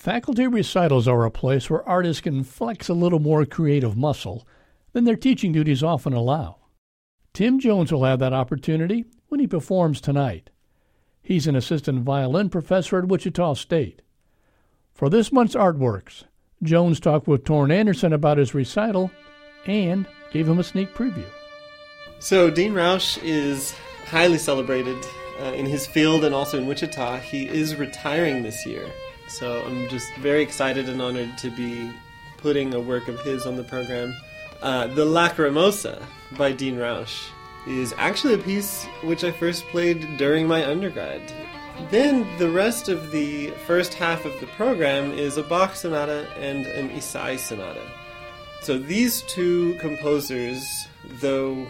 Faculty recitals are a place where artists can flex a little more creative muscle than their teaching duties often allow. Tim Jones will have that opportunity when he performs tonight. He's an assistant violin professor at Wichita State. For this month's Artworks, Jones talked with Torin Andersen about his recital and gave him a sneak preview. So, Dean Roush is highly celebrated uh, in his field and also in Wichita. He is retiring this year. So I'm just very excited and honored to be putting a work of his on the program. Uh, the Lacrimosa by Dean Roush is actually a piece which I first played during my undergrad. Then the rest of the first half of the program is a Bach sonata and an Ysaÿe sonata. So these two composers, though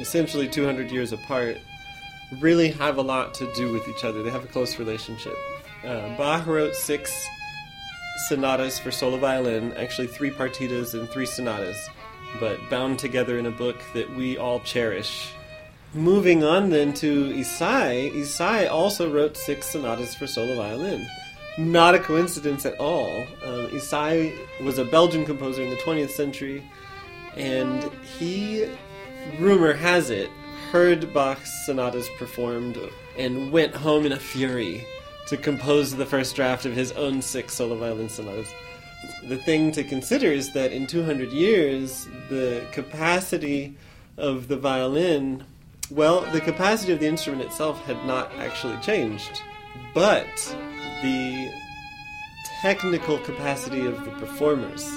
essentially 200 years apart, really have a lot to do with each other. They have a close relationship. Uh, Bach wrote six sonatas for solo violin, actually three partitas and three sonatas, but bound together in a book that we all cherish. Moving on then to Ysaÿe, Ysaÿe also wrote six sonatas for solo violin. Not a coincidence at all. Um, Ysaÿe was a Belgian composer in the 20th century, and he, rumor has it, heard Bach's sonatas performed and went home in a fury to compose the first draft of his own six solo violin sonatas. The thing to consider is that in 200 years, the capacity of the violin, well, the capacity of the instrument itself had not actually changed, but the technical capacity of the performers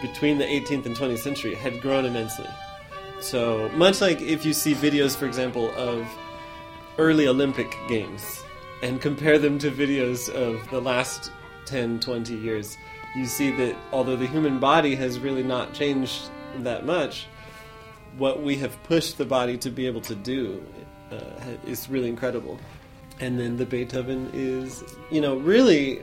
between the 18th and 20th century had grown immensely. So, much like if you see videos, for example, of early Olympic Games, and compare them to videos of the last 10, 20 years, you see that although the human body has really not changed that much, what we have pushed the body to be able to do uh, is really incredible. And then the Beethoven is, you know, really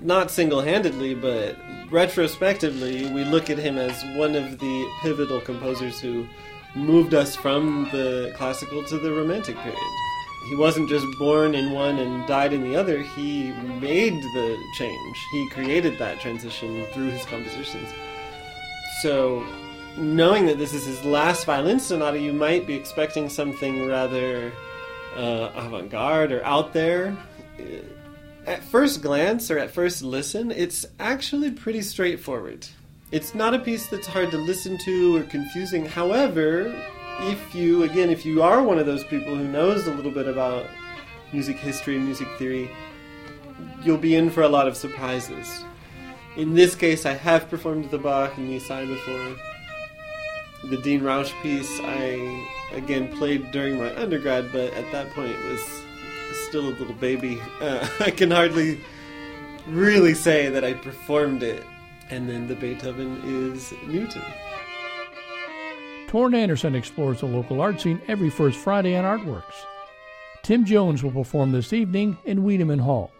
not single handedly, but retrospectively, we look at him as one of the pivotal composers who moved us from the classical to the romantic period he wasn't just born in one and died in the other. He made the change. He created that transition through his compositions. So, knowing that this is his last violin sonata, you might be expecting something rather uh, avant garde or out there. At first glance or at first listen, it's actually pretty straightforward. It's not a piece that's hard to listen to or confusing. However, if you, again, if you are one of those people who knows a little bit about music history, and music theory, you'll be in for a lot of surprises. In this case, I have performed the Bach and the Ysaÿe before. The Dean Roush piece, I again played during my undergrad, but at that point it was still a little baby. Uh, I can hardly really say that I performed it. And then the Beethoven is new to. Torin Andersen explores the local art scene every first Friday on Artworks. Tim Jones will perform this evening in Wiedemann Hall.